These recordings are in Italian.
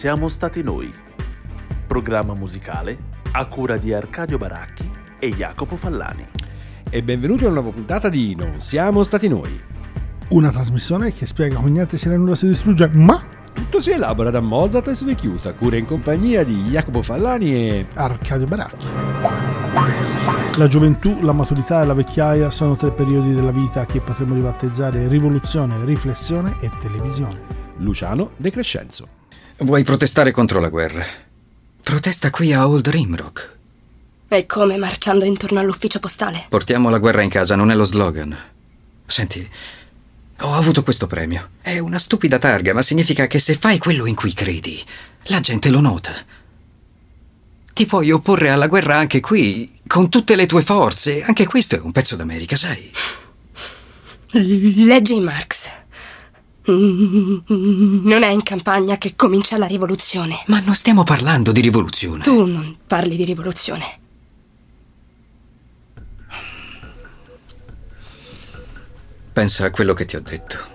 siamo stati noi. Programma musicale a cura di Arcadio Baracchi e Jacopo Fallani. E benvenuti a una nuova puntata di Non siamo stati noi. Una trasmissione che spiega come niente se nulla si distrugge, ma Tutto si elabora da Mozart e si chiusa, cura in compagnia di Jacopo Fallani e... Arcadio Baracchi. La gioventù, la maturità e la vecchiaia sono tre periodi della vita che potremmo ribattezzare rivoluzione, riflessione e televisione. Luciano De Crescenzo. Vuoi protestare contro la guerra? Protesta qui a Old Rimrock. E come marciando intorno all'ufficio postale? Portiamo la guerra in casa, non è lo slogan. Senti, ho avuto questo premio. È una stupida targa, ma significa che se fai quello in cui credi, la gente lo nota. Ti puoi opporre alla guerra anche qui, con tutte le tue forze. Anche questo è un pezzo d'America, sai? Leggi Marx. Non è in campagna che comincia la rivoluzione. Ma non stiamo parlando di rivoluzione. Tu non parli di rivoluzione. Pensa a quello che ti ho detto.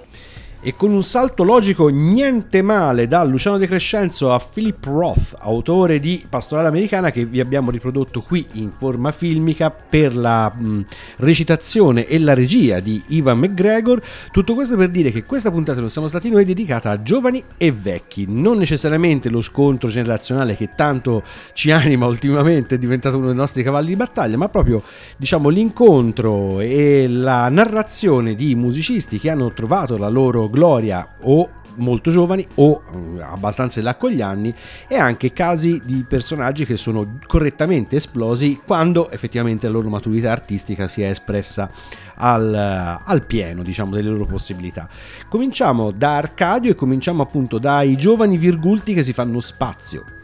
E con un salto logico niente male da Luciano De Crescenzo a Philip Roth, autore di Pastorale Americana, che vi abbiamo riprodotto qui in forma filmica per la mh, recitazione e la regia di Ivan McGregor. Tutto questo per dire che questa puntata non siamo stati noi è dedicata a giovani e vecchi, non necessariamente lo scontro generazionale che tanto ci anima ultimamente, è diventato uno dei nostri cavalli di battaglia, ma proprio diciamo l'incontro e la narrazione di musicisti che hanno trovato la loro gloria o molto giovani o mm, abbastanza in là con gli anni e anche casi di personaggi che sono correttamente esplosi quando effettivamente la loro maturità artistica si è espressa al, al pieno diciamo delle loro possibilità. Cominciamo da Arcadio e cominciamo appunto dai giovani virgulti che si fanno spazio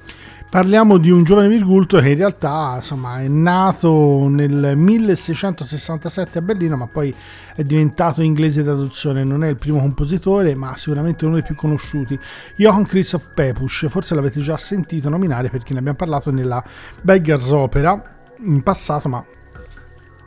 Parliamo di un giovane virgulto che in realtà insomma, è nato nel 1667 a Berlino, ma poi è diventato inglese d'adozione. Non è il primo compositore, ma sicuramente uno dei più conosciuti. Johann Christoph Pepusch, forse l'avete già sentito nominare perché ne abbiamo parlato nella Beggars Opera in passato, ma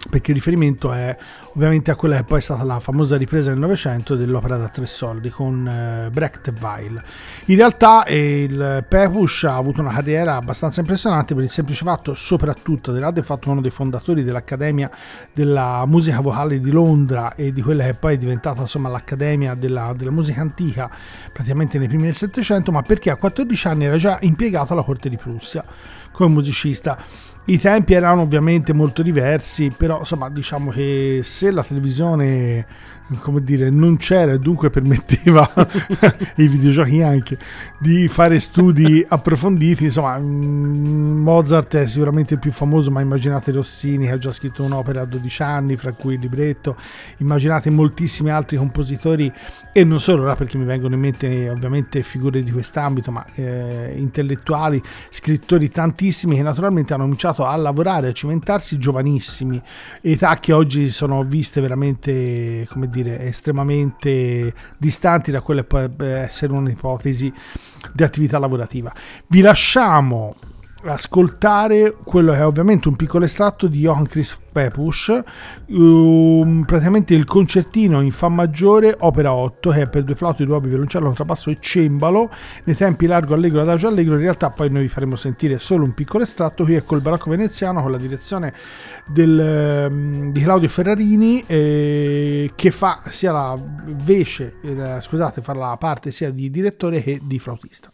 perché il riferimento è ovviamente a quella che poi è stata la famosa ripresa nel Novecento dell'opera da tre soldi con eh, Brecht e Weil. In realtà eh, il Pepusch ha avuto una carriera abbastanza impressionante per il semplice fatto, soprattutto del lato del fatto uno dei fondatori dell'Accademia della Musica Vocale di Londra e di quella che poi è diventata insomma l'Accademia della, della Musica Antica praticamente nei primi del Settecento, ma perché a 14 anni era già impiegato alla corte di Prussia come musicista. I tempi erano ovviamente molto diversi, però insomma diciamo che se la televisione come dire, non c'era e dunque permetteva i videogiochi anche di fare studi approfonditi, insomma mm, Mozart è sicuramente il più famoso, ma immaginate Rossini che ha già scritto un'opera a 12 anni, fra cui il libretto, immaginate moltissimi altri compositori e non solo, ora perché mi vengono in mente ovviamente figure di quest'ambito, ma eh, intellettuali, scrittori tantissimi che naturalmente hanno cominciato a lavorare, a cimentarsi giovanissimi, età che oggi sono viste veramente, come dire, estremamente distanti da quella che potrebbe essere un'ipotesi di attività lavorativa. Vi lasciamo ascoltare quello che è ovviamente un piccolo estratto di Johann Christoph Pepusch, um, praticamente il concertino in Fa maggiore, opera 8, che è per due flauti, due obi, violoncello, contrabbasso e cembalo, nei tempi largo, allegro, adagio, allegro. In realtà poi noi vi faremo sentire solo un piccolo estratto, qui è col barocco veneziano, con la direzione del, um, di Claudio Ferrarini, eh, che fa sia la vece, eh, scusate, fa la parte sia di direttore che di flautista.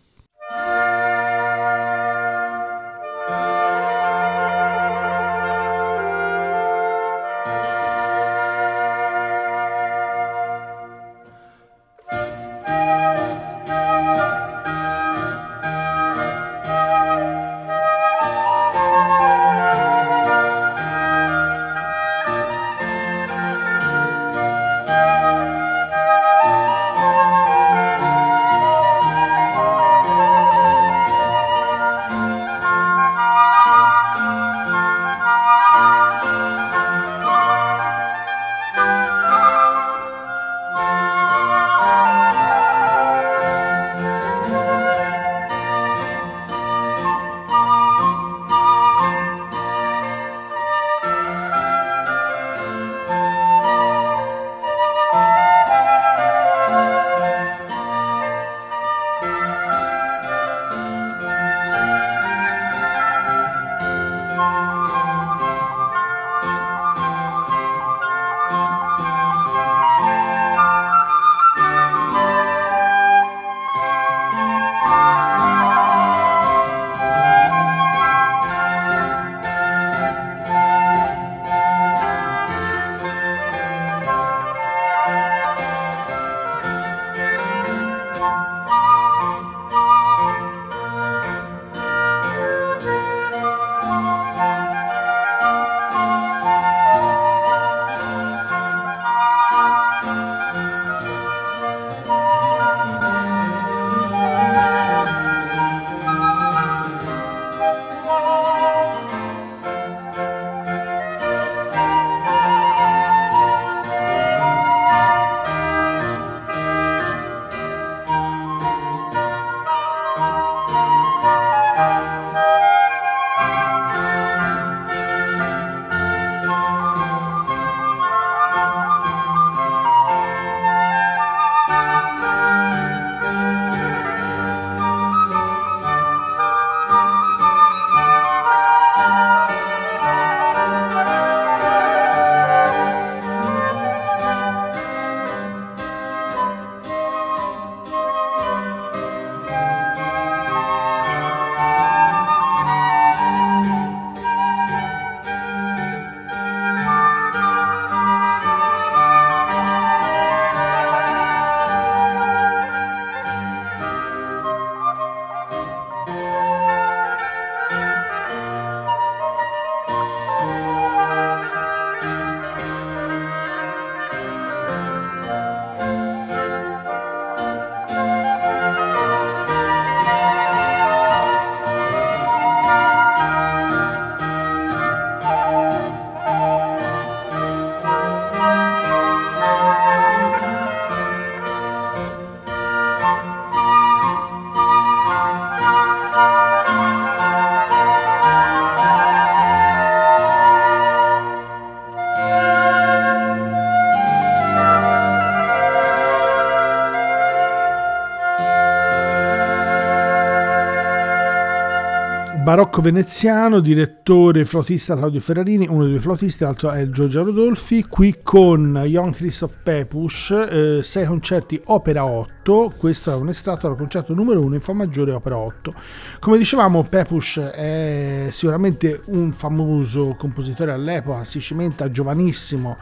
Barocco veneziano, direttore flautista Claudio Ferrarini, uno dei due flautisti, l'altro è il Giorgio Rodolfi, qui con Johann Christoph Pepusch, eh, sei concerti opera 8, questo è un estratto dal concerto numero 1 in Fa maggiore opera 8. Come dicevamo Pepusch è sicuramente un famoso compositore all'epoca, si cimenta giovanissimo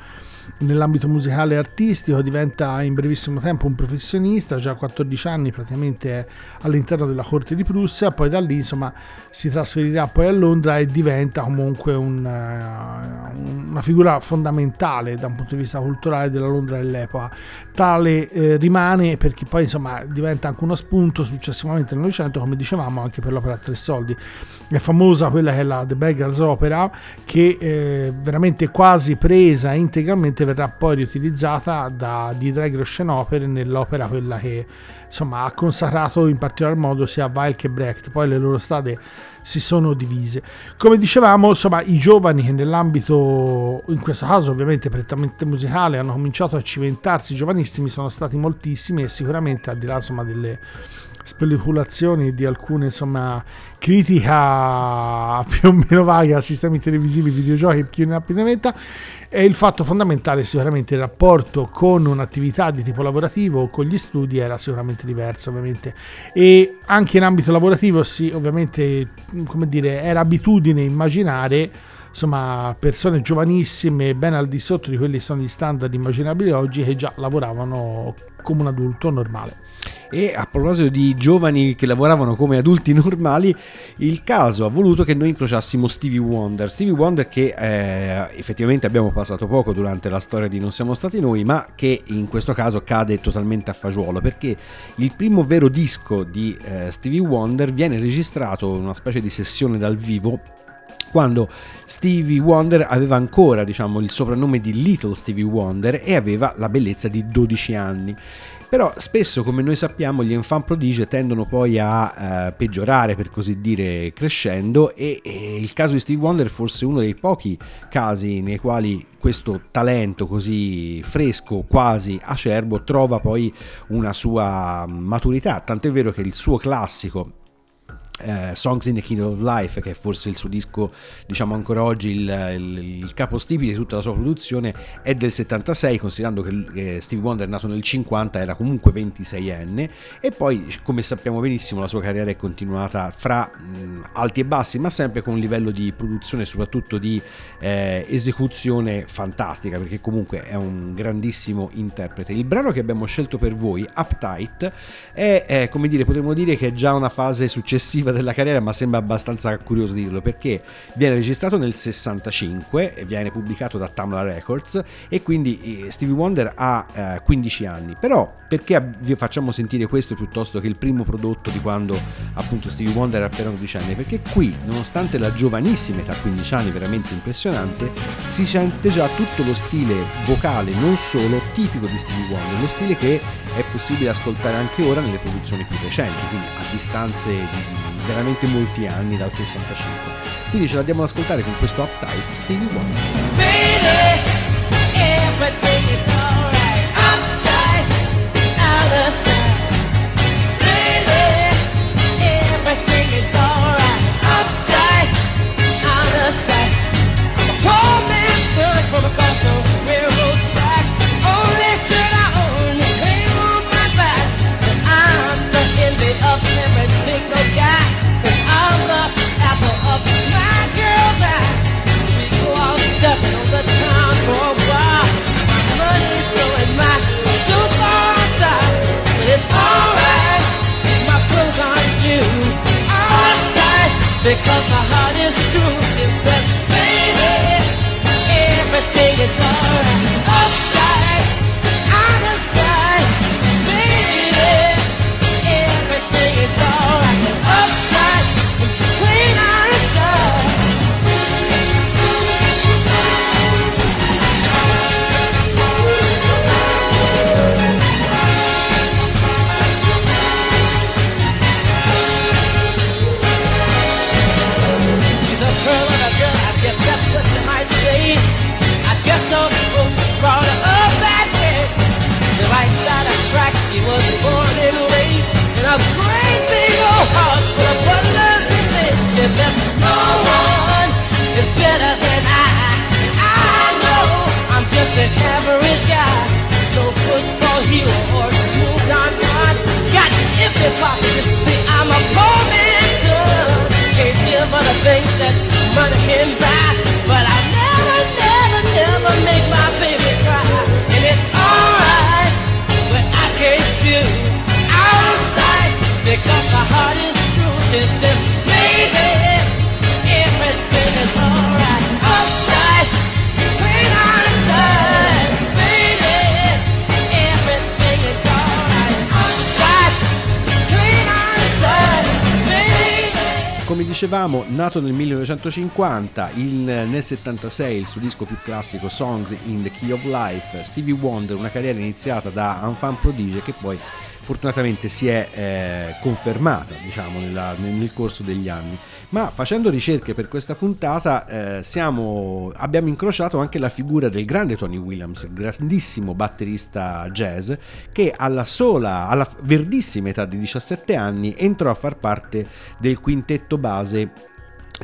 nell'ambito musicale e artistico, diventa in brevissimo tempo un professionista, già a 14 anni praticamente all'interno della corte di Prussia, poi da lì insomma si trasferirà poi a Londra e diventa comunque un, uh, una figura fondamentale da un punto di vista culturale della Londra dell'epoca. Tale eh, rimane perché poi insomma diventa anche uno spunto successivamente nel Novecento, come dicevamo, anche per l'opera a tre soldi. È famosa quella che è la The Beggar's Opera, che eh, veramente quasi presa integralmente verrà poi riutilizzata da di Dregro Scenoper nell'opera quella che insomma ha consacrato in particolar modo sia Weil che Brecht poi le loro strade si sono divise come dicevamo insomma i giovani che nell'ambito in questo caso ovviamente prettamente musicale hanno cominciato a cimentarsi giovanissimi sono stati moltissimi e sicuramente al di là insomma delle speculazioni di alcune insomma critica più o meno vaga a sistemi televisivi, videogiochi, chi ne ha più ne metta e il fatto fondamentale sicuramente il rapporto con un'attività di tipo lavorativo o con gli studi era sicuramente diverso ovviamente. E anche in ambito lavorativo sì ovviamente come dire era abitudine immaginare insomma persone giovanissime ben al di sotto di quelli che sono gli standard immaginabili oggi che già lavoravano come un adulto normale e a proposito di giovani che lavoravano come adulti normali, il caso ha voluto che noi incrociassimo Stevie Wonder. Stevie Wonder che eh, effettivamente abbiamo passato poco durante la storia di Non siamo stati noi, ma che in questo caso cade totalmente a fagiolo perché il primo vero disco di eh, Stevie Wonder viene registrato in una specie di sessione dal vivo quando Stevie Wonder aveva ancora diciamo, il soprannome di Little Stevie Wonder e aveva la bellezza di 12 anni. Però spesso, come noi sappiamo, gli enfant prodige tendono poi a eh, peggiorare, per così dire, crescendo e, e, il caso di Steve Wonder è forse uno dei pochi casi nei quali questo talento così fresco, quasi acerbo, trova poi una sua maturità. Tant'è vero che il suo classico eh, Songs in the Kingdom of Life, che è forse il suo disco, diciamo ancora oggi, il, il, il capostipite di tutta la sua produzione, è del 76, considerando che, che Stevie Wonder è nato nel 50, era comunque 26enne, e poi, come sappiamo benissimo, la sua carriera è continuata fra mh, alti e bassi, ma sempre con un livello di produzione soprattutto di eh, esecuzione fantastica, perché comunque è un grandissimo interprete. Il brano che abbiamo scelto per voi, Uptight, è, è come dire, potremmo dire che è già una fase successiva definitiva della carriera, ma sembra abbastanza curioso dirlo perché viene registrato nel 65 e viene pubblicato da Tamla Records e quindi eh, Stevie Wonder ha eh, 15 anni. Però perché vi facciamo sentire questo piuttosto che il primo prodotto di quando appunto Stevie Wonder era appena 12 anni? Perché qui, nonostante la giovanissima età, 15 anni veramente impressionante, si sente già tutto lo stile vocale, non solo tipico di Stevie Wonder, lo stile che è possibile ascoltare anche ora nelle produzioni più recenti, quindi a distanze di, veramente molti anni dal 65 quindi ce l'andiamo ad ascoltare con questo Uptight Stevie Wonder because my heart is true. every dicevamo, nato nel 1950, il- nel 76 il suo disco più classico Songs in the Key of Life, Stevie Wonder, una carriera iniziata da enfant prodige che poi fortunatamente si è eh, confermata diciamo, nella- nel, corso degli anni. Ma facendo ricerche per questa puntata eh, siamo- abbiamo incrociato anche la figura del grande Tony Williams, grandissimo batterista jazz, che alla sola, alla verdissima età di 17 anni entrò a far parte del quintetto base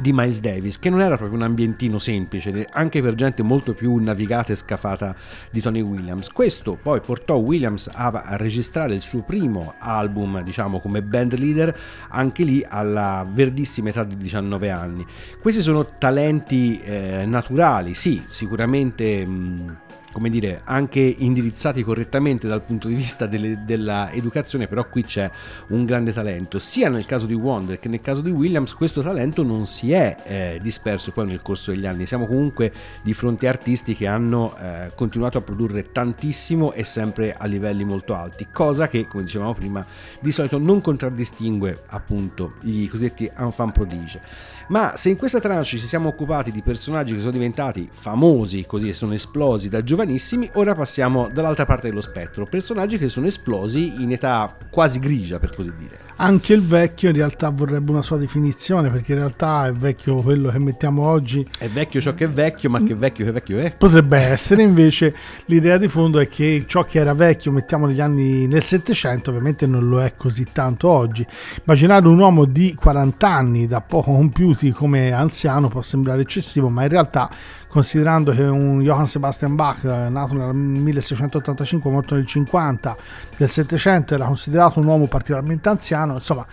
di Miles Davis, che non era proprio un ambientino semplice, anche per gente molto più navigata e scafata di Tony Williams. Questo poi portò Williams a, registrare il suo primo album, diciamo, come band leader, anche lì alla verdissima età di 19 anni. Questi sono talenti eh, naturali, sì, sicuramente... mh, come dire, anche indirizzati correttamente dal punto di vista delle- dell'educazione, però qui c'è un grande talento. Sia nel caso di Wonder che nel caso di Williams, questo talento non si è eh, disperso poi nel corso degli anni. Siamo comunque di fronte a artisti che hanno eh, continuato a produrre tantissimo e sempre a livelli molto alti, cosa che, come dicevamo prima, di solito non contraddistingue appunto gli cosiddetti enfant prodige. Ma se in questa tranche ci siamo occupati di personaggi che sono diventati famosi, così e sono esplosi da giovanissimi, ora passiamo dall'altra parte dello spettro, personaggi che sono esplosi in età quasi grigia, per così dire. Anche il vecchio in realtà vorrebbe una sua definizione, perché in realtà è vecchio quello che mettiamo oggi. È vecchio ciò che è vecchio, ma che vecchio che vecchio è. Potrebbe essere invece l'idea di fondo è che ciò che era vecchio, mettiamo negli anni nel Settecento, ovviamente non lo è così tanto oggi. Immaginare un uomo di 40 anni da poco compiuti come anziano può sembrare eccessivo, ma in realtà considerando che un Johann Sebastian Bach eh, nato nel 1685 morto nel 50 del 700 era considerato un uomo particolarmente anziano insomma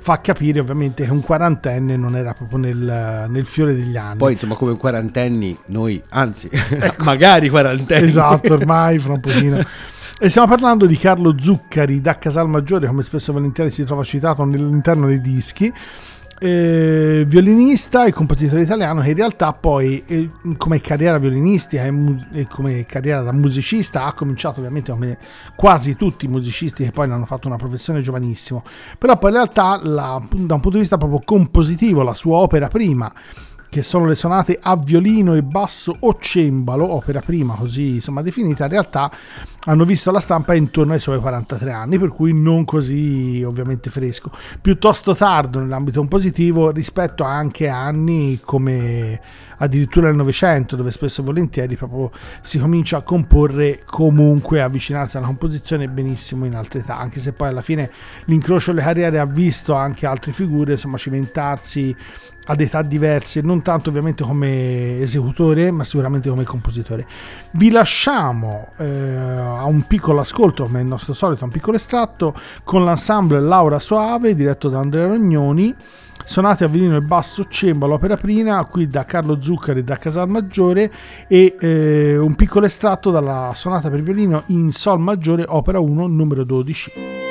fa capire ovviamente che un quarantenne non era proprio nel, nel fiore degli anni Poi, insomma, come quarantenni, noi, anzi, magari quarantenni. Esatto, ormai fra un pochino. E stiamo parlando di Carlo Zuccari da Casalmaggiore, come spesso e volentieri si trova citato all'interno dei dischi. Eh, violinista e compositore italiano che in realtà poi eh, come carriera violinistica e, mu- e come carriera da musicista ha cominciato ovviamente come quasi tutti i musicisti che poi ne hanno fatto una professione giovanissimo. Però poi in realtà la- da un punto di vista proprio compositivo la sua opera prima che sono le sonate a violino e basso o cembalo, opera prima così insomma definita, in realtà hanno visto la stampa intorno ai suoi 43 anni, per cui non così ovviamente fresco, piuttosto tardo nell'ambito compositivo rispetto anche a anni come addirittura il Novecento, dove spesso e volentieri proprio si comincia a comporre comunque avvicinarsi alla composizione benissimo in altre età, anche se poi alla fine l'incrocio delle carriere ha visto anche altre figure, insomma cimentarsi ad età diverse, non tanto ovviamente come esecutore, ma sicuramente come compositore. Vi lasciamo eh, a un piccolo ascolto, come è il nostro solito, un piccolo estratto con l'ensemble Laura Soave, diretto da Andrea Rognoni. Sonate a violino e basso, cembalo, opera prima, qui da Carlo Zuccari da Casalmaggiore e eh, un piccolo estratto dalla sonata per violino in Sol maggiore, opera 1, numero 12.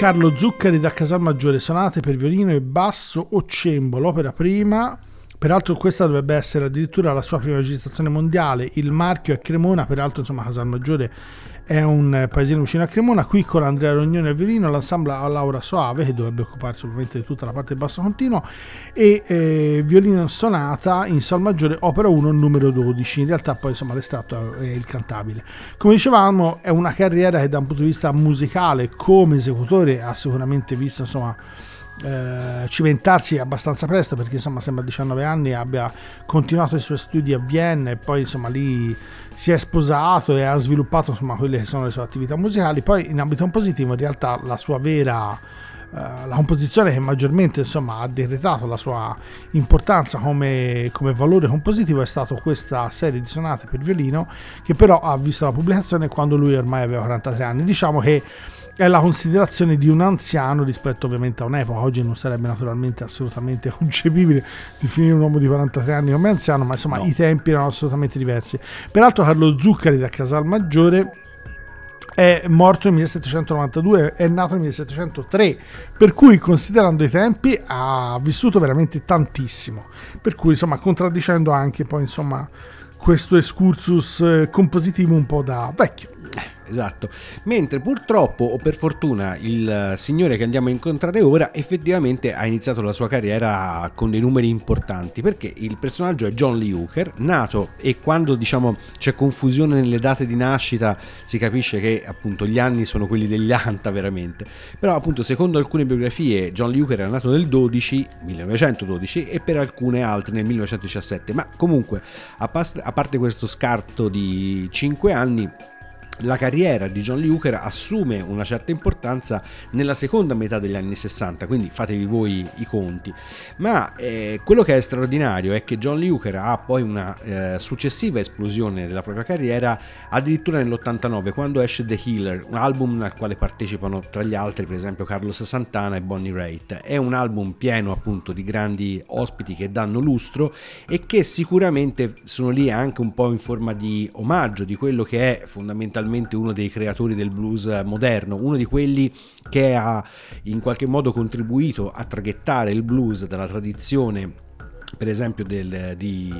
Carlo Zuccari da Casalmaggiore, sonate per violino e basso o cembalo, opera prima. Peraltro questa dovrebbe essere addirittura la sua prima registrazione mondiale, il marchio è Cremona, peraltro insomma Casalmaggiore è un eh, paesino vicino a Cremona, qui con Andrea Rognoni al violino, l'ensemble a Laura Soave che dovrebbe occuparsi ovviamente di tutta la parte basso continuo e eh, violino sonata in sol maggiore opera 1 numero 12, in realtà poi insomma l'estratto è il cantabile. Come dicevamo è una carriera che da un punto di vista musicale come esecutore ha sicuramente visto insomma eh, cimentarsi abbastanza presto perché insomma sembra a 19 anni abbia continuato i suoi studi a Vienna e poi insomma lì si è sposato e ha sviluppato insomma quelle che sono le sue attività musicali. Poi in ambito compositivo in realtà la sua vera eh, la composizione che maggiormente insomma ha decretato la sua importanza come, come valore compositivo è stata questa serie di sonate per violino che però ha visto la pubblicazione quando lui ormai aveva 43 anni. Diciamo che è la considerazione di un anziano rispetto ovviamente a un'epoca. Oggi non sarebbe naturalmente assolutamente concepibile definire un uomo di 43 anni come anziano, ma insomma No. i tempi erano assolutamente diversi. Peraltro Carlo Zuccari da Casalmaggiore è morto nel 1792, è nato nel 1703, per cui considerando i tempi ha vissuto veramente tantissimo, per cui insomma contraddicendo anche poi insomma questo excursus eh, compositivo un po' da vecchio. Esatto, mentre purtroppo o per fortuna il eh, signore che andiamo a incontrare ora effettivamente ha iniziato la sua carriera con dei numeri importanti perché il personaggio è John Lee Hooker, nato e quando diciamo c'è confusione nelle date di nascita si capisce che appunto gli anni sono quelli degli anta veramente, però appunto secondo alcune biografie John Lee Hooker era nato nel 12, 1912 e per alcune altre nel 1917, ma comunque a parte questo scarto di 5 anni la carriera di John Lee Hooker assume una certa importanza nella seconda metà degli anni 60, quindi fatevi voi i conti. Ma eh, quello che è straordinario è che John Lee Hooker ha poi una eh, successiva esplosione della propria carriera addirittura nell'89 quando esce The Healer, un album al quale partecipano tra gli altri per esempio Carlos Santana e Bonnie Raitt. È un album pieno appunto di grandi ospiti che danno lustro e che sicuramente sono lì anche un po' in forma di omaggio di quello che è fondamentalmente uno dei creatori del blues moderno, uno di quelli che ha in qualche modo contribuito a traghettare il blues dalla tradizione per esempio del, di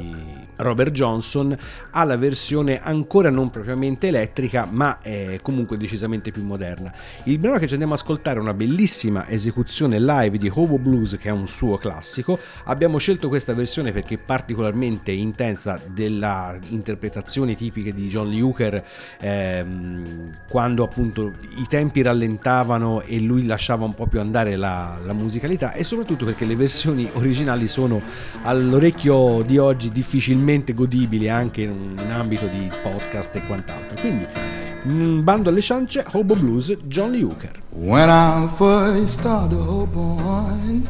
Robert Johnson alla versione ancora non propriamente elettrica ma è comunque decisamente più moderna. Il brano che ci andiamo ad ascoltare è una bellissima esecuzione live di Hobo Blues che è un suo classico. Abbiamo scelto questa versione perché è particolarmente intensa della interpretazione tipiche di John Lee Hooker ehm, quando appunto i tempi rallentavano e lui lasciava un po' più andare la, la musicalità e soprattutto perché le versioni originali sono all'orecchio di oggi difficilmente godibili anche in ambito di podcast e quant'altro. Quindi, mm, bando alle ciance, Hobo Blues, John Lee Hooker. When I first started hoboing,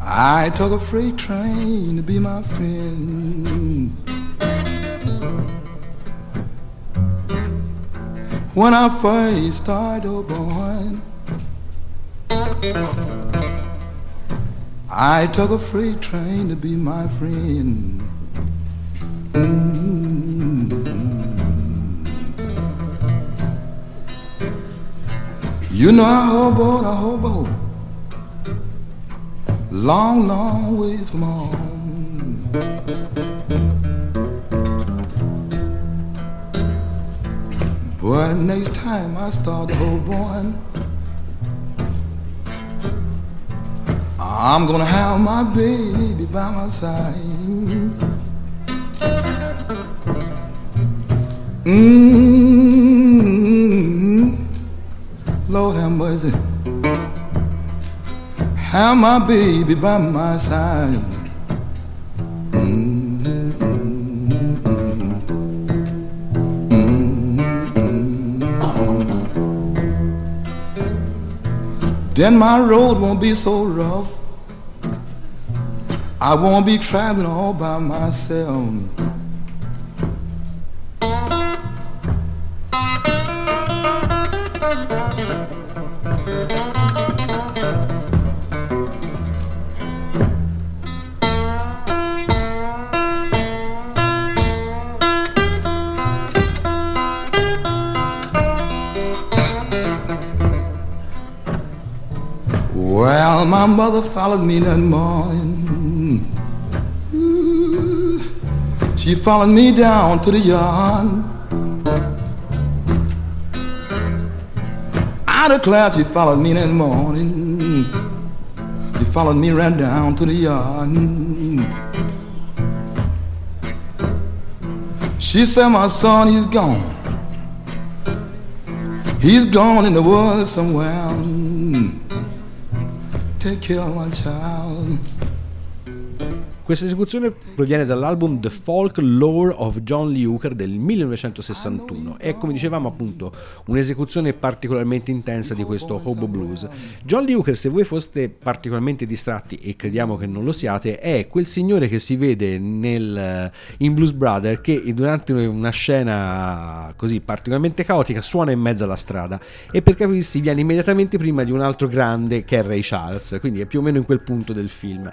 I took a freight train to be my friend. When I first started hoboing, I took a freight train to be my friend. Mm-hmm. You know I hoboed, I hoboed long, long ways from home. But next time I start hoboing, I'm gonna have my baby by my side. mm Lord have mercy. Have my baby by my side. Then my road won't be so rough. I won't be traveling all by myself. My mother followed me that morning. She followed me down to the yard. I declare she followed me that morning. She followed me right down to the yard. She said, My son, he's gone. He's gone in the world somewhere. Take care of my child. Questa esecuzione proviene dall'album The Folk Lore of John Lee Hooker del 1961 e come dicevamo appunto un'esecuzione particolarmente intensa di questo Hobo Blues. John Lee Hooker, se voi foste particolarmente distratti e crediamo che non lo siate, è quel signore che si vede nel, in Blues Brother che durante una scena così particolarmente caotica suona in mezzo alla strada e per capirsi viene immediatamente prima di un altro grande che è Ray Charles, quindi è più o meno in quel punto del film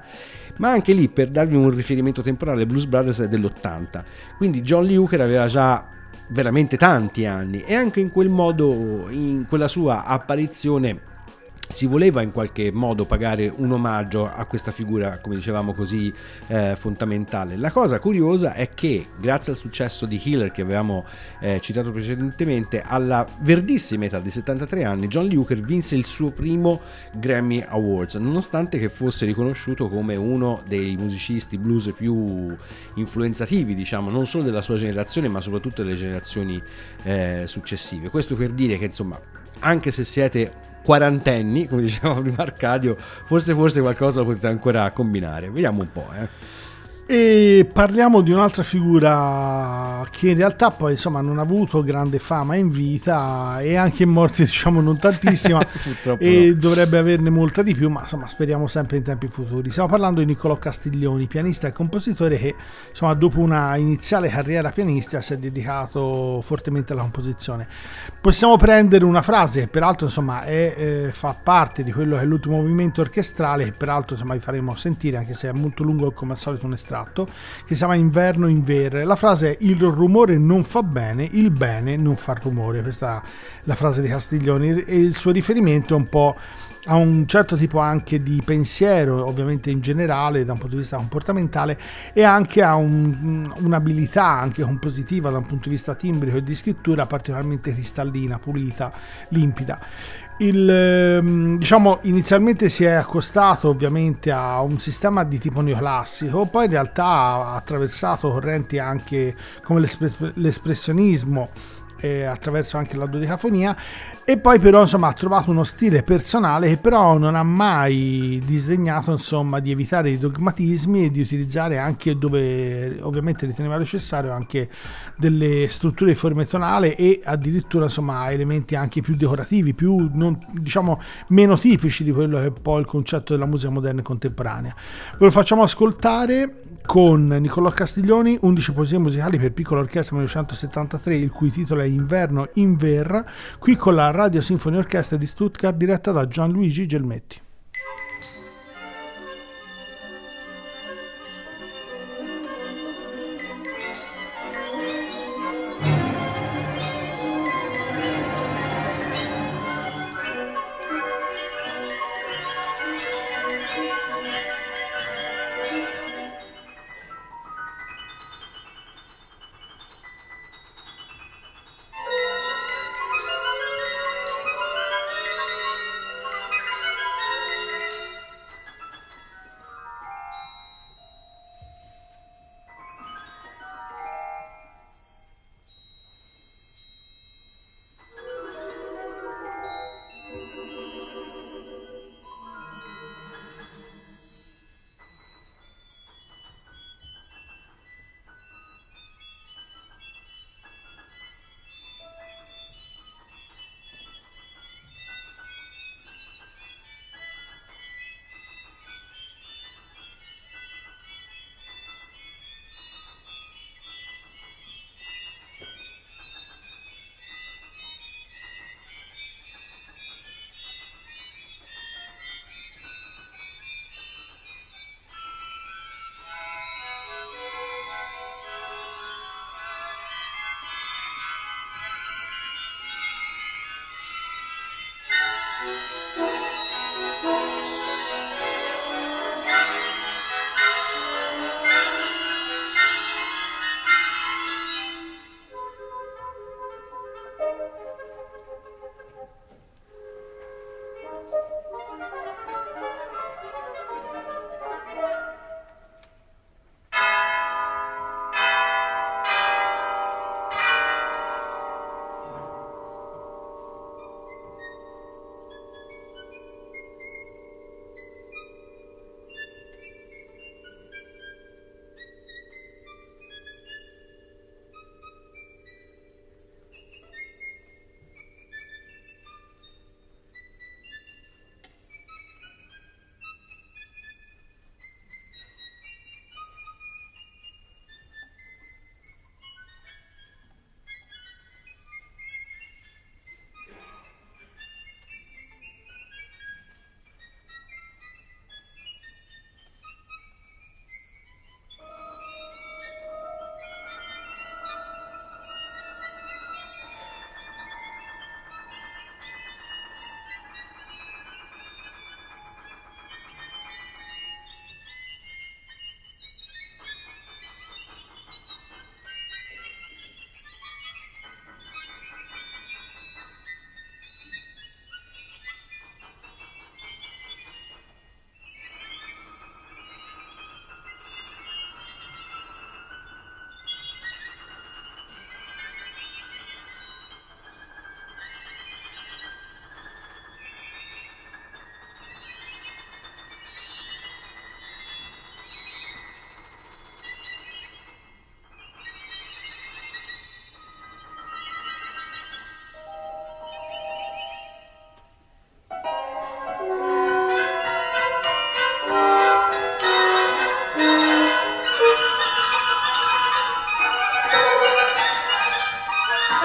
ma anche lì per darvi un riferimento temporale Blues Brothers è dell'80 quindi John Lee Hooker aveva già veramente tanti anni. E anche in quel modo in quella sua apparizione si voleva in qualche modo pagare un omaggio a questa figura, come dicevamo così, eh, fondamentale. La cosa curiosa è che, grazie al successo di Healer che avevamo eh, citato precedentemente, alla verdissima età di 73 anni, John Hooker vinse il suo primo Grammy Awards, nonostante che fosse riconosciuto come uno dei musicisti blues più influenzativi, diciamo, non solo della sua generazione, ma soprattutto delle generazioni eh, successive. Questo per dire che, insomma, anche se siete quarantenni, come diceva prima Arcadio, forse forse qualcosa potete ancora combinare. Vediamo un po', eh. E parliamo di un'altra figura che in realtà poi insomma non ha avuto grande fama in vita e anche in morte diciamo non tantissima e no. dovrebbe averne molta di più ma insomma speriamo sempre in tempi futuri. Stiamo parlando di Niccolò Castiglioni, pianista e compositore che insomma dopo una iniziale carriera pianistica si è dedicato fortemente alla composizione. Possiamo prendere una frase che peraltro insomma è, eh, fa parte di quello che è l'ultimo movimento orchestrale che peraltro insomma vi faremo sentire anche se è molto lungo come al solito un estratto che si chiama Inverno in Verre. La frase è il rumore non fa bene, il bene non fa rumore. Questa è la frase di Castiglioni e il suo riferimento è un po' a un certo tipo anche di pensiero, ovviamente in generale da un punto di vista comportamentale e anche a un- un'abilità anche compositiva da un punto di vista timbrico e di scrittura particolarmente cristallina, pulita, limpida. Il, ehm, diciamo, inizialmente si è accostato ovviamente a un sistema di tipo neoclassico, poi in realtà ha attraversato correnti anche come l'espre- l'espressionismo eh, attraverso anche la dodecafonia e poi però insomma ha trovato uno stile personale che però non ha mai disdegnato insomma di evitare i dogmatismi e di utilizzare anche dove ovviamente riteneva necessario anche delle strutture di forme tonale e addirittura insomma elementi anche più decorativi più non, diciamo meno tipici di quello che è poi il concetto della musica moderna e contemporanea. Ve lo facciamo ascoltare con Niccolò Castiglioni 11 poesie musicali per piccola orchestra 1973 il cui titolo è Inverno in Verra qui con la Radio Sinfonia Orchestra di Stuttgart diretta da Gianluigi Gelmetti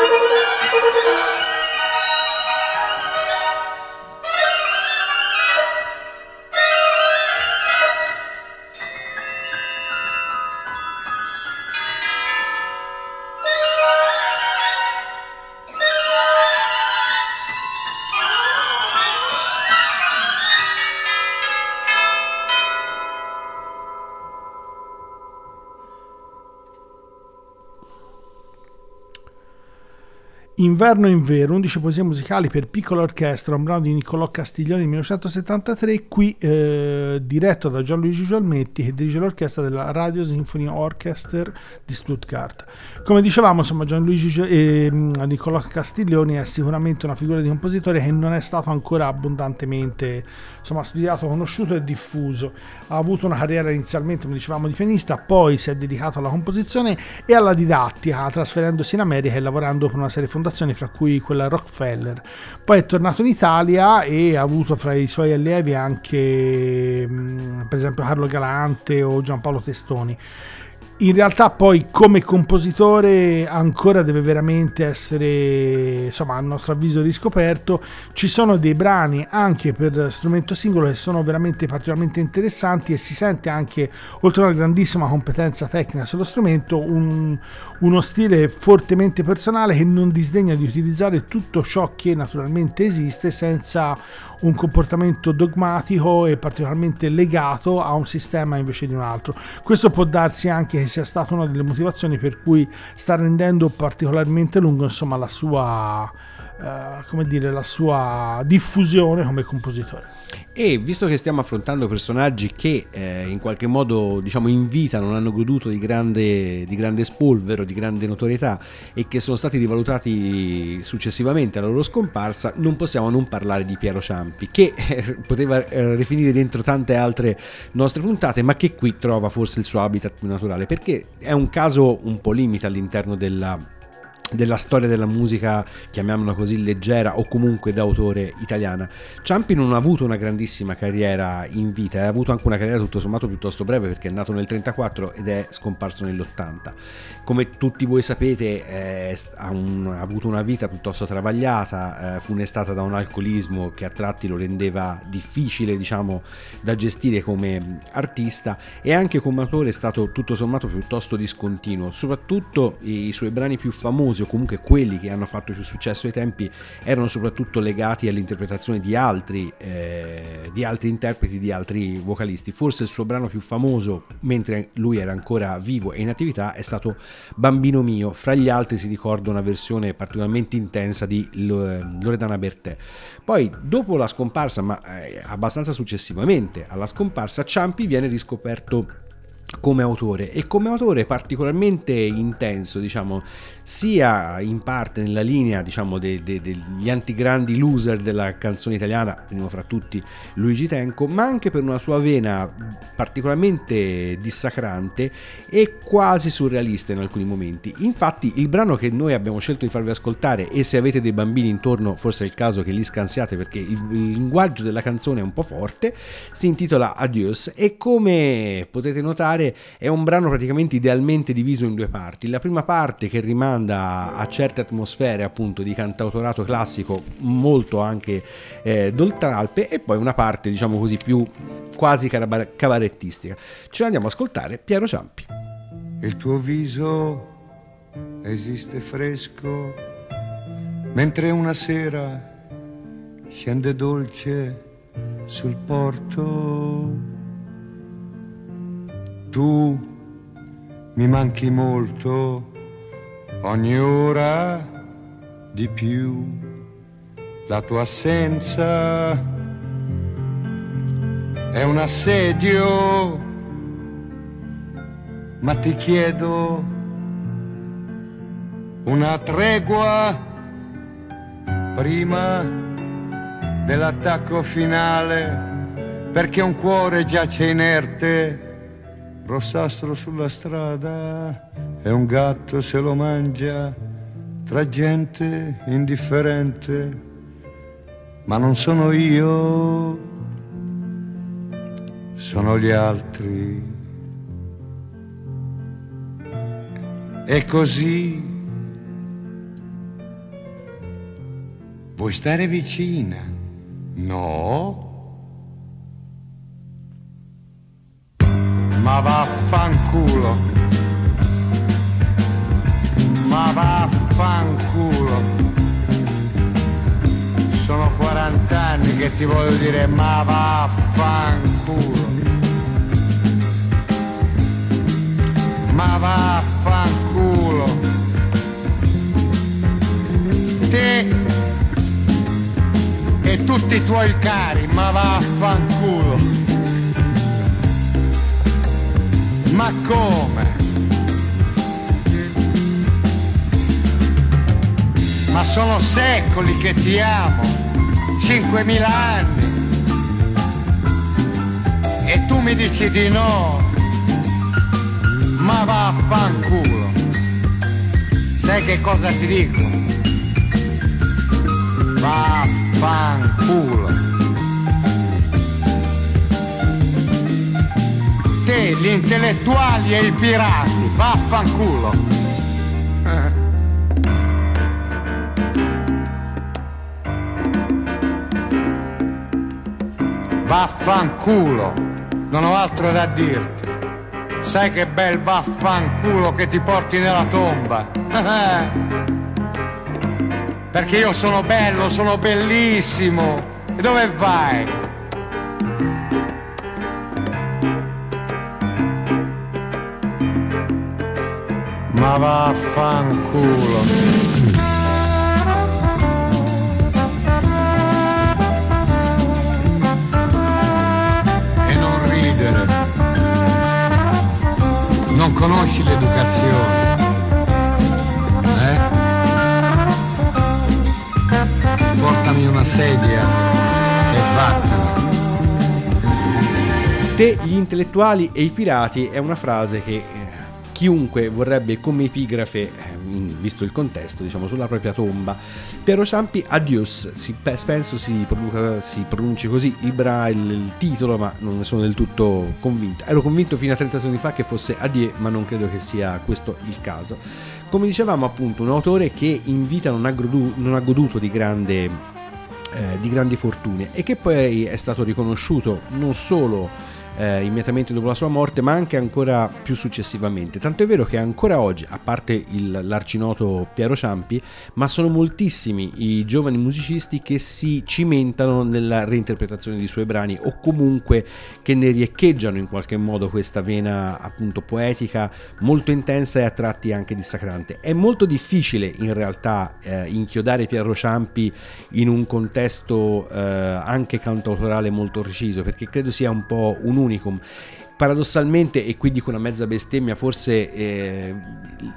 Thank you. Inverno in Vero, 11 poesie musicali per piccola orchestra, un brano di Niccolò Castiglioni 1973, qui eh, diretto da Gianluigi Gialmetti che dirige l'orchestra della Radio Symphony Orchestra di Stuttgart. Come dicevamo, insomma, Gianluigi eh, Niccolò Castiglioni è sicuramente una figura di compositore che non è stato ancora abbondantemente insomma, studiato, conosciuto e diffuso. Ha avuto una carriera inizialmente, come dicevamo, di pianista, poi si è dedicato alla composizione e alla didattica, trasferendosi in America e lavorando per una serie di fondazioni, fra cui quella Rockefeller. Poi è tornato in Italia e ha avuto fra i suoi allievi anche, mh, per esempio, Carlo Galante o Giampaolo Testoni in realtà poi come compositore ancora deve veramente essere insomma a nostro avviso riscoperto. Ci sono dei brani anche per strumento singolo che sono veramente particolarmente interessanti e si sente anche oltre a una grandissima competenza tecnica sullo strumento un- uno stile fortemente personale che non disdegna di utilizzare tutto ciò che naturalmente esiste senza un comportamento dogmatico e particolarmente legato a un sistema invece di un altro. Questo può darsi anche che sia stata una delle motivazioni per cui sta rendendo particolarmente lungo insomma, la sua eh, come dire, la sua diffusione come compositore. E visto che stiamo affrontando personaggi che eh, in qualche modo diciamo in vita non hanno goduto di grande, di grande spolvero, di grande notorietà e che sono stati rivalutati successivamente alla loro scomparsa, non possiamo non parlare di Piero Ciampi, che eh, poteva eh, rifinire dentro tante altre nostre puntate, ma che qui trova forse il suo habitat più naturale, perché è un caso un po' limite all'interno della della storia della musica, chiamiamola così, leggera o comunque d'autore italiana. Ciampi non ha avuto una grandissima carriera in vita, ha avuto anche una carriera tutto sommato piuttosto breve perché è nato nel 34 ed è scomparso nell'80. Come tutti voi sapete eh, ha, un- ha avuto una vita piuttosto travagliata, eh, funestata da un alcolismo che a tratti lo rendeva difficile diciamo da gestire come artista e anche come autore è stato tutto sommato piuttosto discontinuo, soprattutto i suoi brani più famosi o comunque quelli che hanno fatto più successo ai tempi erano soprattutto legati all'interpretazione di altri, eh, di altri interpreti, di altri vocalisti. Forse il suo brano più famoso, mentre lui era ancora vivo e in attività, è stato Bambino mio. Fra gli altri si ricorda una versione particolarmente intensa di Lo- Loredana Bertè. Poi, dopo la scomparsa, ma eh, abbastanza successivamente alla scomparsa, Ciampi viene riscoperto come autore e come autore particolarmente intenso, diciamo, sia in parte nella linea, diciamo, de- de- degli antigrandi loser della canzone italiana, primo fra tutti Luigi Tenco, ma anche per una sua vena particolarmente dissacrante e quasi surrealista in alcuni momenti. Infatti, il brano che noi abbiamo scelto di farvi ascoltare e se avete dei bambini intorno, forse è il caso che li scansiate perché il, il linguaggio della canzone è un po' forte, si intitola Adios e come potete notare è un brano praticamente idealmente diviso in due parti. La prima parte che rimanda a certe atmosfere appunto di cantautorato classico, molto anche eh, d'oltralpe, e poi una parte diciamo così più quasi cabarettistica. Ce l'andiamo ad ascoltare Piero Ciampi. Il tuo viso esiste fresco, mentre una sera scende dolce sul porto. Tu mi manchi molto, ogni ora di più. La tua assenza è un assedio ma ti chiedo una tregua prima dell'attacco finale, perché un cuore giace inerte, rossastro sulla strada, e un gatto se lo mangia tra gente indifferente, ma non sono io, sono gli altri. E così vuoi stare vicina? No? Ma vaffanculo. Ma vaffanculo. Sono 40 anni che ti voglio dire ma vaffanculo. Ma vaffanculo. te e tutti i tuoi cari, ma vaffanculo. Ma come? Ma sono secoli che ti amo, 5.000 anni. E tu mi dici di no, ma vaffanculo. Sai che cosa ti dico? Vaffanculo. Te, gli intellettuali e i pirati, vaffanculo. Vaffanculo, non ho altro da dirti. Sai che bel vaffanculo che ti porti nella tomba. Perché io sono bello, sono bellissimo. E dove vai? Ma vaffanculo. Conosci l'educazione. Eh? Portami una sedia e vattene. Te, gli intellettuali e i pirati è una frase che eh, chiunque vorrebbe come epigrafe, in- visto il contesto, diciamo, sulla propria tomba. Piero Ciampi, Adios, si- pe- penso si, produca- si pronunci così il, bra- il- il titolo, ma non ne sono del tutto convinto. Ero convinto fino a 30 secondi fa che fosse Adie, ma non credo che sia questo il caso. Come dicevamo appunto, un autore che in vita non ha, godu- non ha goduto di grande eh, di grandi fortune e che poi è stato riconosciuto non solo eh, immediatamente dopo la sua morte ma anche ancora più successivamente. Tanto è vero che ancora oggi a parte il, l'arcinoto Piero Ciampi ma sono moltissimi i giovani musicisti che si cimentano nella reinterpretazione dei suoi brani o comunque che ne riecheggiano in qualche modo questa vena appunto poetica molto intensa e a tratti anche dissacrante. È molto difficile in realtà eh, inchiodare Piero Ciampi in un contesto eh, anche cantautorale molto preciso perché credo sia un po' un unicum paradossalmente e qui dico una mezza bestemmia forse eh,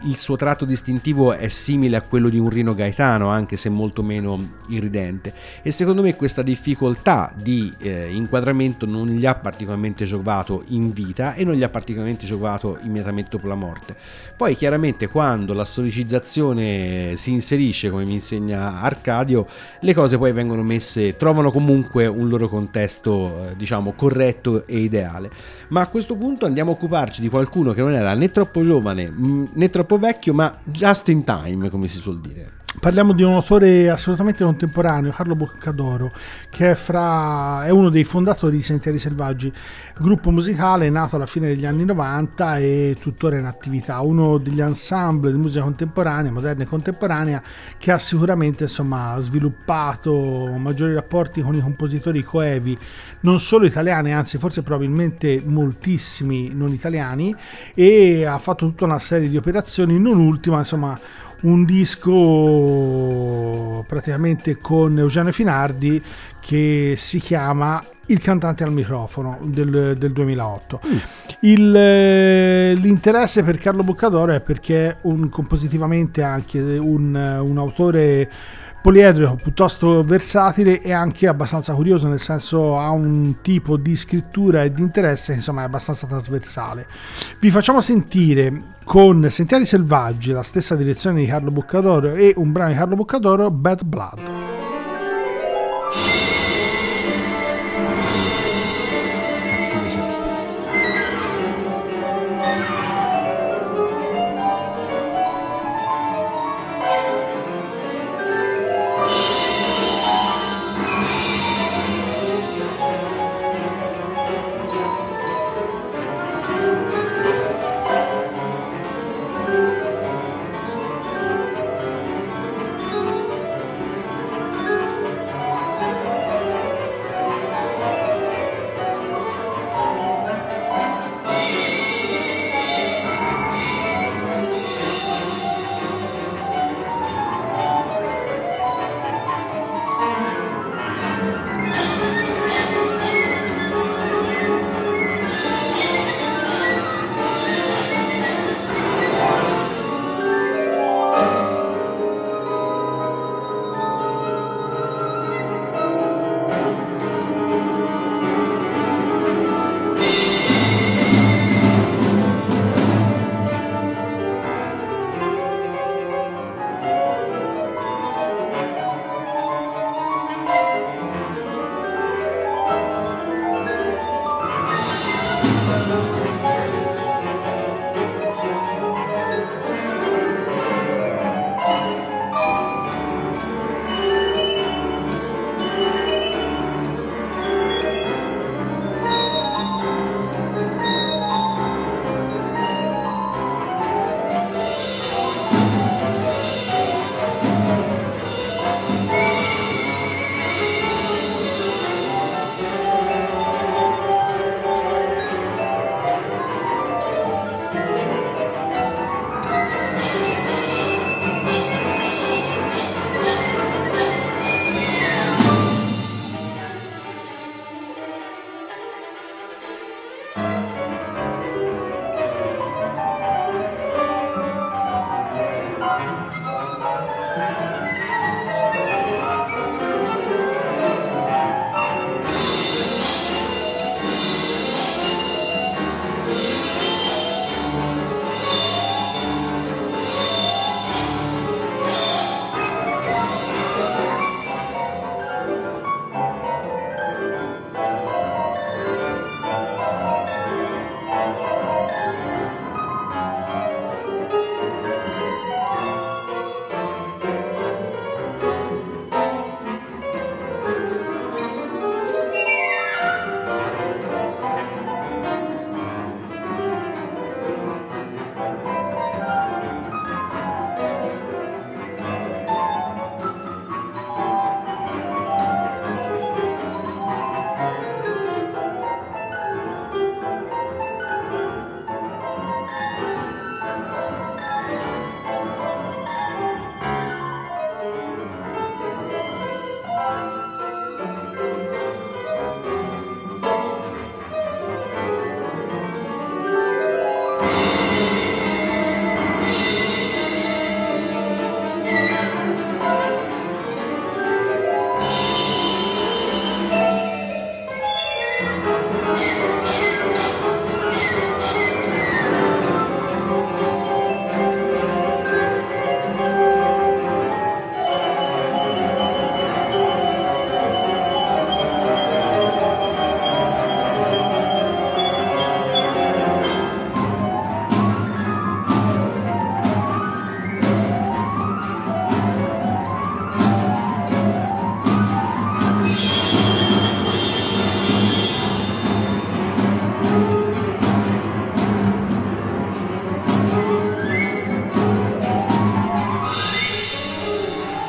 il suo tratto distintivo è simile a quello di un Rino Gaetano anche se molto meno irridente. E secondo me questa difficoltà di eh, inquadramento non gli ha particolarmente giovato in vita e non gli ha particolarmente giovato immediatamente dopo la morte. Poi chiaramente quando la storicizzazione si inserisce come mi insegna Arcadio le cose poi vengono messe trovano comunque un loro contesto eh, diciamo corretto e ideale. Ma a questo punto andiamo a occuparci di qualcuno che non era né troppo giovane mh, né troppo vecchio ma just in time come si suol dire Parliamo di un autore assolutamente contemporaneo, Carlo Boccadoro, che è, fra, è uno dei fondatori di Sentieri Selvaggi, gruppo musicale nato alla fine degli anni 90 e tuttora in attività, uno degli ensemble di musica contemporanea, moderna e contemporanea, che ha sicuramente insomma, sviluppato maggiori rapporti con i compositori coevi, non solo italiani, anzi forse probabilmente moltissimi non italiani, e ha fatto tutta una serie di operazioni, non ultima insomma un disco praticamente con Eugenio Finardi che si chiama Il cantante al microfono del, del 2008. Il, eh, l'interesse per Carlo Boccadoro è perché è un, compositivamente anche un, un autore poliedrico piuttosto versatile e anche abbastanza curioso nel senso ha un tipo di scrittura e di interesse insomma è abbastanza trasversale. Vi facciamo sentire con Sentieri Selvaggi la stessa direzione di Carlo Boccadoro e un brano di Carlo Boccadoro Bad Blood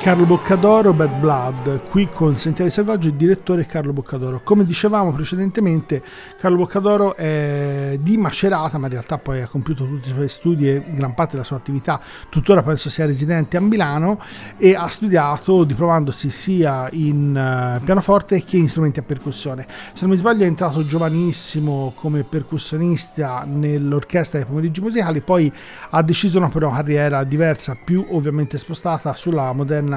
Carlo Boccadoro, Bad Blood, qui con Sentieri Selvaggio, il direttore Carlo Boccadoro. Come dicevamo precedentemente, Carlo Boccadoro è di Macerata, ma in realtà poi ha compiuto tutti i suoi studi e gran parte della sua attività, tuttora penso sia residente a Milano e ha studiato diplovandosi sia in eh, pianoforte che in strumenti a percussione. Se non mi sbaglio è entrato giovanissimo come percussionista nell'orchestra dei pomeriggi musicali, poi ha deciso una, però, carriera diversa, più ovviamente spostata sulla moderna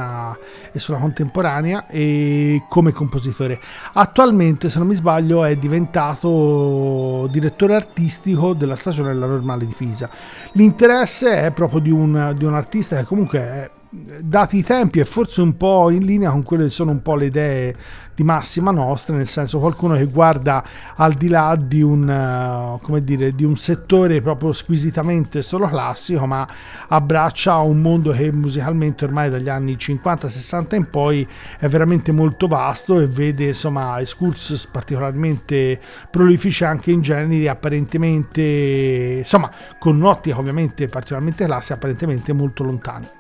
e sulla contemporanea e come compositore. Attualmente, se non mi sbaglio, è diventato direttore artistico della stagione della Normale di Pisa. L'interesse è proprio di un, di un artista che comunque è dati i tempi è forse un po' in linea con quelle che sono un po' le idee di massima nostra, nel senso qualcuno che guarda al di là di un, eh, come dire, di un settore proprio squisitamente solo classico, ma abbraccia un mondo che musicalmente ormai dagli anni 50-60 in poi è veramente molto vasto e vede insomma excursus particolarmente prolifici anche in generi apparentemente insomma con un'ottica ovviamente particolarmente classica apparentemente molto lontani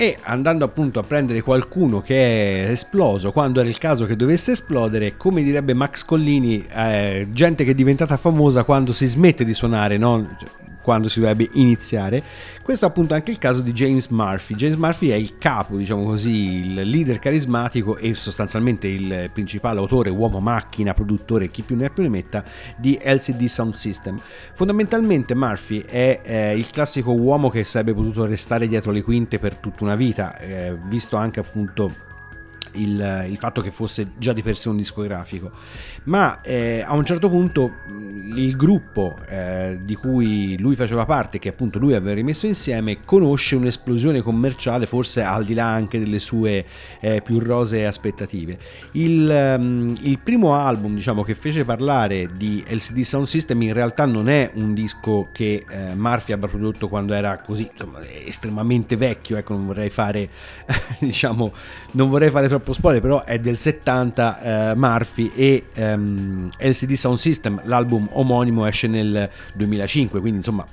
e andando appunto a prendere qualcuno che è esploso quando era il caso che dovesse esplodere, come direbbe Max Collini, eh, gente che è diventata famosa quando si smette di suonare, no? Quando si dovrebbe iniziare. Questo è appunto anche il caso di James Murphy. James Murphy è il capo, diciamo così, il leader carismatico e sostanzialmente il principale autore, uomo macchina, produttore, chi più ne ha più ne metta, di LCD Sound System. Fondamentalmente Murphy è eh, il classico uomo che sarebbe potuto restare dietro le quinte per tutta una vita, eh, visto anche appunto il, il, fatto che fosse già di per sé un discografico, ma eh, a un certo punto il gruppo eh, di cui lui faceva parte, che appunto lui aveva rimesso insieme, conosce un'esplosione commerciale, forse al di là anche delle sue eh, più rosee aspettative. Il, um, il, primo album, diciamo, che fece parlare di LCD Sound System in realtà non è un disco che eh, Murphy abbia prodotto quando era così insomma, estremamente vecchio, ecco, non vorrei fare, diciamo, non vorrei fare troppo spoiler, però è del 70 eh, Murphy e ehm, LCD Sound System, l'album omonimo esce nel 2005, quindi insomma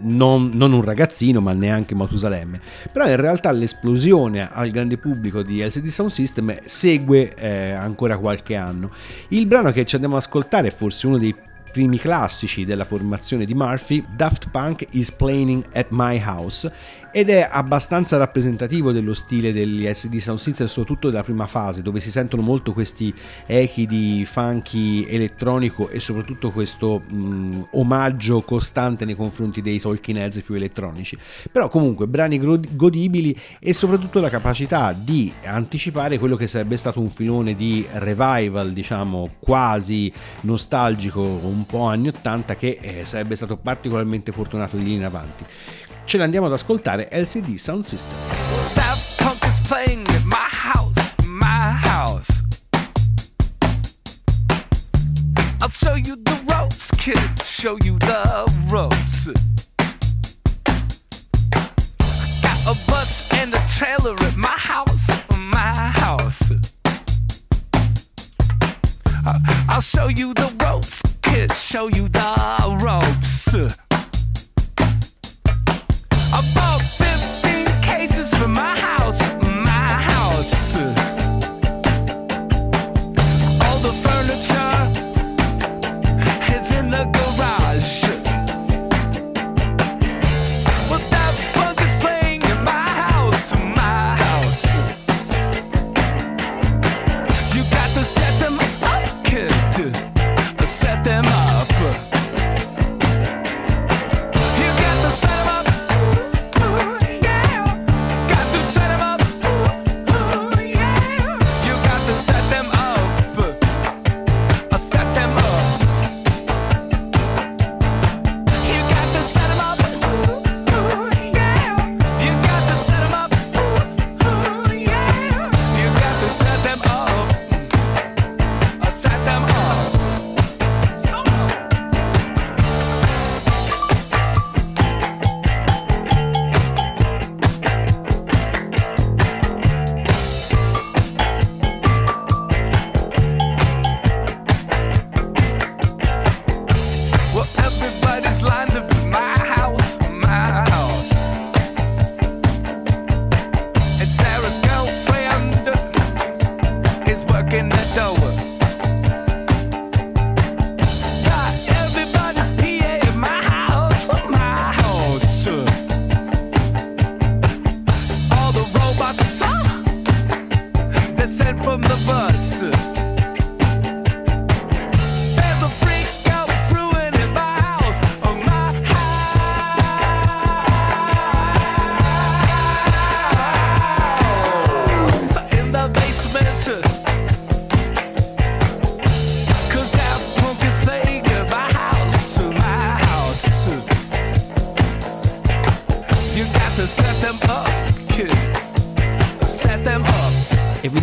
non, non, un ragazzino ma neanche Matusalemme. Però in realtà l'esplosione al grande pubblico di LCD Sound System segue eh, ancora qualche anno. Il brano che ci andiamo ad ascoltare è forse uno dei primi classici della formazione di Murphy, Daft Punk is Playing at My House ed è abbastanza rappresentativo dello stile degli SD Sound System, soprattutto della prima fase, dove si sentono molto questi echi di funky elettronico e soprattutto questo mh, omaggio costante nei confronti dei Talking Heads più elettronici. Però comunque brani godibili e soprattutto la capacità di anticipare quello che sarebbe stato un filone di revival, diciamo quasi nostalgico, un po' anni 80 che eh, sarebbe stato particolarmente fortunato di lì in avanti. Ce l'andiamo ad ascoltare LCD Sound System. I'll show you the ropes, kid. Show you the ropes. Got a bus and a trailer at my house, my house. I'll show you the ropes, kid. Show you the ropes.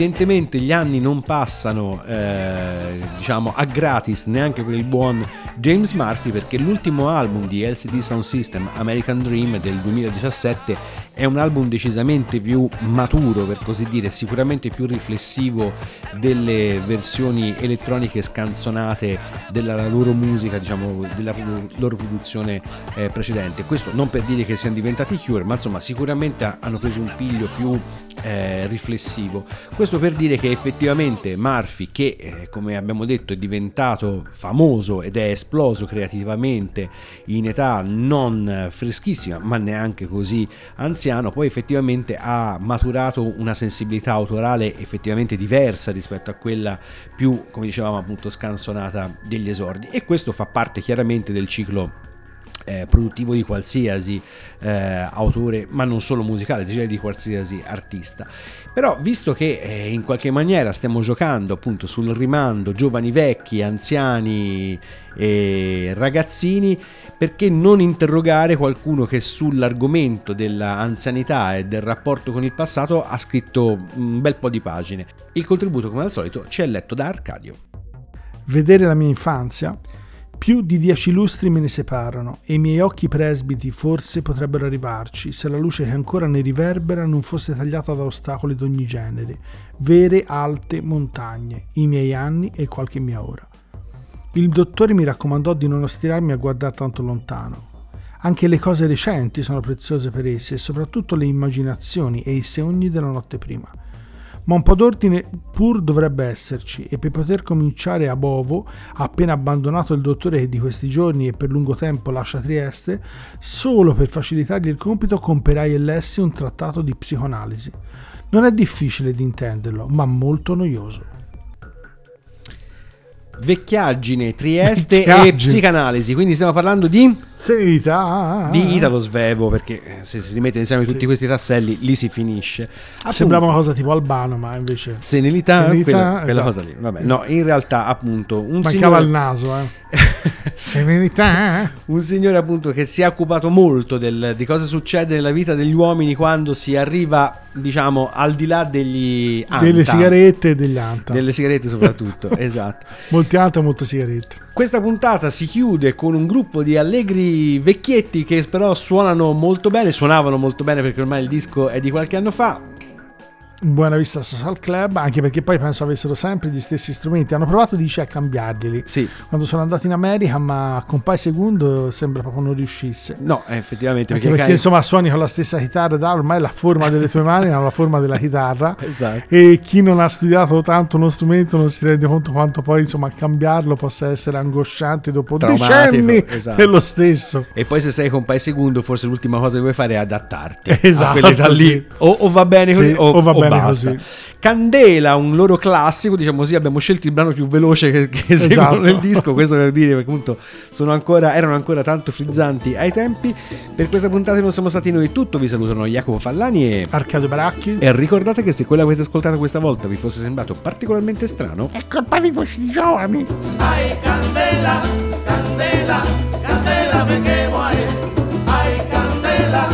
Evidentemente gli anni non passano eh, diciamo a gratis neanche per il buon James Murphy perché l'ultimo album di LCD Sound System American Dream del 2017 è un album decisamente più maturo per così dire, sicuramente più riflessivo delle versioni elettroniche scanzonate della loro musica, diciamo della loro produzione eh, precedente. Questo non per dire che siano diventati Cure, ma insomma sicuramente hanno preso un piglio più eh, riflessivo. Questo per dire che effettivamente Murphy, che eh, come abbiamo detto è diventato famoso ed è esploso creativamente in età non freschissima, ma neanche così anziano, poi effettivamente ha maturato una sensibilità autorale effettivamente diversa rispetto a quella più, come dicevamo appunto, scansonata degli esordi. E questo fa parte chiaramente del ciclo eh, produttivo di qualsiasi eh, autore, ma non solo musicale, direi di qualsiasi artista. Però, visto che eh, in qualche maniera stiamo giocando appunto sul rimando giovani vecchi, anziani e ragazzini, perché non interrogare qualcuno che sull'argomento dell'anzianità e del rapporto con il passato ha scritto un bel po' di pagine. Il contributo, come al solito, ci è letto da Arcadio. Vedere la mia infanzia più di dieci lustri me ne separano e i miei occhi presbiti forse potrebbero arrivarci se la luce che ancora ne riverbera non fosse tagliata da ostacoli d'ogni genere, vere alte montagne, i miei anni e qualche mia ora. Il dottore mi raccomandò di non ostinarmi a guardare tanto lontano. Anche le cose recenti sono preziose per esse e soprattutto le immaginazioni e i sogni della notte prima ma un po' d'ordine pur dovrebbe esserci e per poter cominciare a Bovo, appena abbandonato il dottore che di questi giorni e per lungo tempo lascia Trieste, solo per facilitargli il compito comperai e lessi un trattato di psicoanalisi. Non è difficile di intenderlo, ma molto noioso. Vecchiaggine, Trieste e Vecchiaggine. psicanalisi, quindi stiamo parlando di Serenità. di Italo Svevo perché eh, se si rimette insieme tutti questi tasselli lì si finisce Appunto, Sembrava una cosa tipo Albano, ma invece senilità, Senilità, quella, quella esatto. cosa lì vabbè no in realtà appunto un mancava signore, il naso, eh. Serenità. un signore appunto che si è occupato molto del- di cosa succede nella vita degli uomini quando si arriva diciamo al di là degli Delle anta, sigarette e degli anta. delle sigarette soprattutto esatto Molti anta e molte sigarette. Questa puntata si chiude con un gruppo di allegri vecchietti che però suonano molto bene, suonavano molto bene perché ormai il disco è di qualche anno fa. Buona Vista Social Club, anche perché poi penso avessero sempre gli stessi strumenti. Hanno provato, dice, a cambiarglieli. Sì, Quando sono andati in America, ma con Pai Segundo sembra proprio non riuscisse. no, eh, effettivamente Anche perché, perché insomma suoni con la stessa chitarra, da ormai la forma delle tue mani ha la forma della chitarra. Esatto. E chi non ha studiato tanto uno strumento non si rende conto quanto poi insomma cambiarlo possa essere angosciante dopo Traumatico, decenni esatto. per lo stesso. E poi se sei con Pai Segundo, forse l'ultima cosa che vuoi fare è adattarti Esatto, a quell'età lì. sì. O, o va bene così Sì, o, o va o bene basta. così. Candela, un loro classico, diciamo così, abbiamo scelto il brano più veloce che, che Esatto. seguono nel disco, questo per dire che appunto sono ancora, erano ancora tanto frizzanti ai tempi. Per questa puntata non siamo stati noi tutto, vi salutano Jacopo Fallani e... Arcadio Baracchi. E ricordate che se quello che avete ascoltato questa volta vi fosse sembrato particolarmente strano, È colpa di questi giovani. Ay, candela, candela, candela me quemo ahí. Ay, candela,